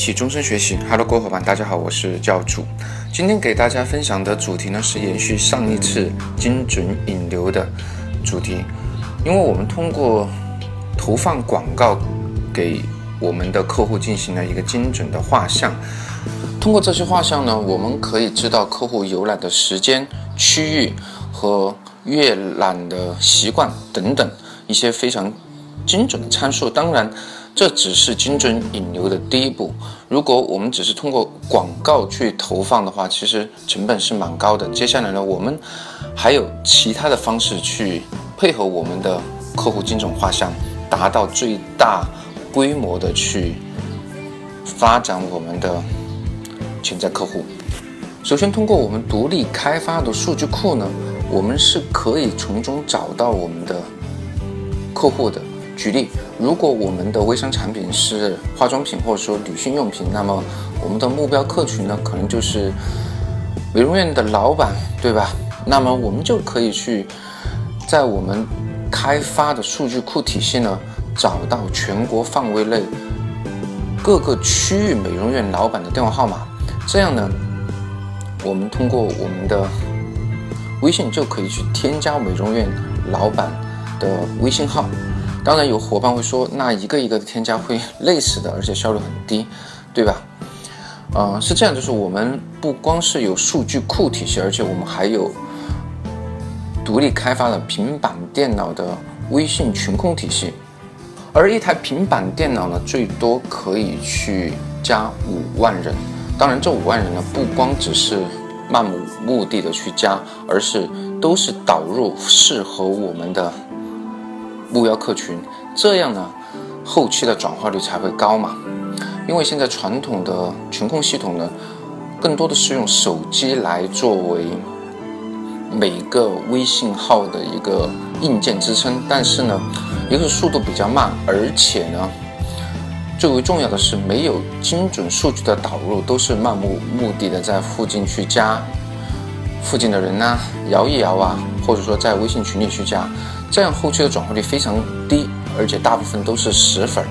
起终身学习。Hello，各位伙伴，大家好，我是教主。今天给大家分享的主题呢，是延续上一次精准引流的主题。因为我们通过投放广告给我们的客户进行了一个精准的画像，通过这些画像呢，我们可以知道客户游览的时间、区域和阅览的习惯等等一些非常精准的参数。当然。这只是精准引流的第一步。如果我们只是通过广告去投放的话，其实成本是蛮高的。接下来呢，我们还有其他的方式去配合我们的客户精准画像，达到最大规模的去发展我们的潜在客户。首先，通过我们独立开发的数据库呢，我们是可以从中找到我们的客户的。举例，如果我们的微商产品是化妆品或者说女性用品，那么我们的目标客群呢，可能就是美容院的老板，对吧？那么我们就可以去在我们开发的数据库体系呢，找到全国范围内各个区域美容院老板的电话号码，这样呢，我们通过我们的微信就可以去添加美容院老板的微信号。当然有伙伴会说，那一个一个的添加会 累死的，而且效率很低，对吧？嗯，是这样，就是我们不光是有数据库体系，而且我们还有独立开发的平板电脑的微信群控体系。而一台平板电脑呢，最多可以去加五万人。当然，这五万人呢，不光只是漫无目的的去加，而是都是导入适合我们的。目标客群，这样呢，后期的转化率才会高嘛。因为现在传统的群控系统呢，更多的是用手机来作为每个微信号的一个硬件支撑，但是呢，一个是速度比较慢，而且呢，最为重要的是没有精准数据的导入，都是漫无目的的在附近去加附近的人呐，摇一摇啊，或者说在微信群里去加。这样后期的转化率非常低，而且大部分都是死粉。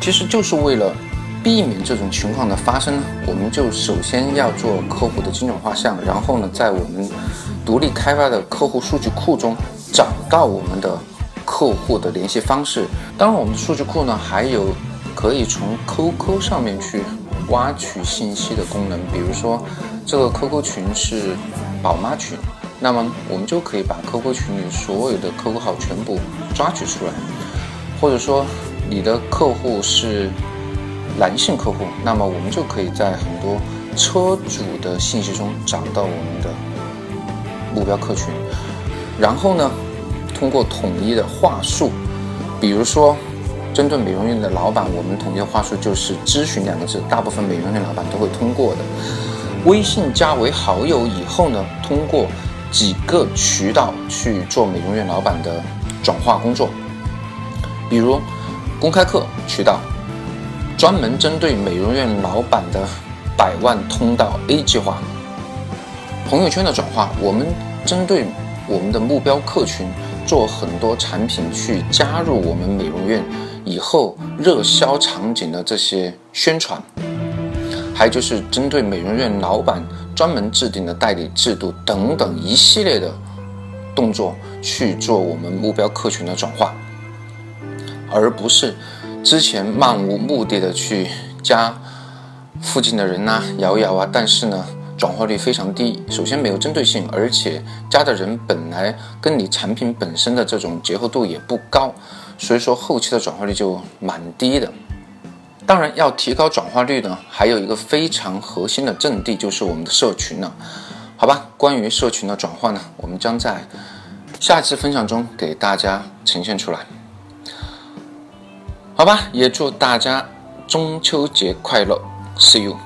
其实就是为了避免这种情况的发生，我们就首先要做客户的精准画像，然后呢，在我们独立开发的客户数据库中找到我们的客户的联系方式。当然，我们的数据库呢还有可以从 QQ 上面去挖取信息的功能，比如说这个 QQ 群是宝妈群。那么我们就可以把 QQ 群里所有的 QQ 号全部抓取出来，或者说你的客户是男性客户，那么我们就可以在很多车主的信息中找到我们的目标客群，然后呢，通过统一的话术，比如说针对美容院的老板，我们统一的话术就是“咨询”两个字，大部分美容院老板都会通过的。微信加为好友以后呢，通过几个渠道去做美容院老板的转化工作，比如公开课渠道，专门针对美容院老板的百万通道 A 计划；朋友圈的转化，我们针对我们的目标客群做很多产品去加入我们美容院以后热销场景的这些宣传。还有就是针对美容院老板专门制定的代理制度等等一系列的动作去做我们目标客群的转化，而不是之前漫无目的的去加附近的人呐、摇一摇啊，但是呢转化率非常低。首先没有针对性，而且加的人本来跟你产品本身的这种结合度也不高，所以说后期的转化率就蛮低的。当然，要提高转化率呢，还有一个非常核心的阵地，就是我们的社群了，好吧？关于社群的转化呢，我们将在下一次分享中给大家呈现出来，好吧？也祝大家中秋节快乐，See you。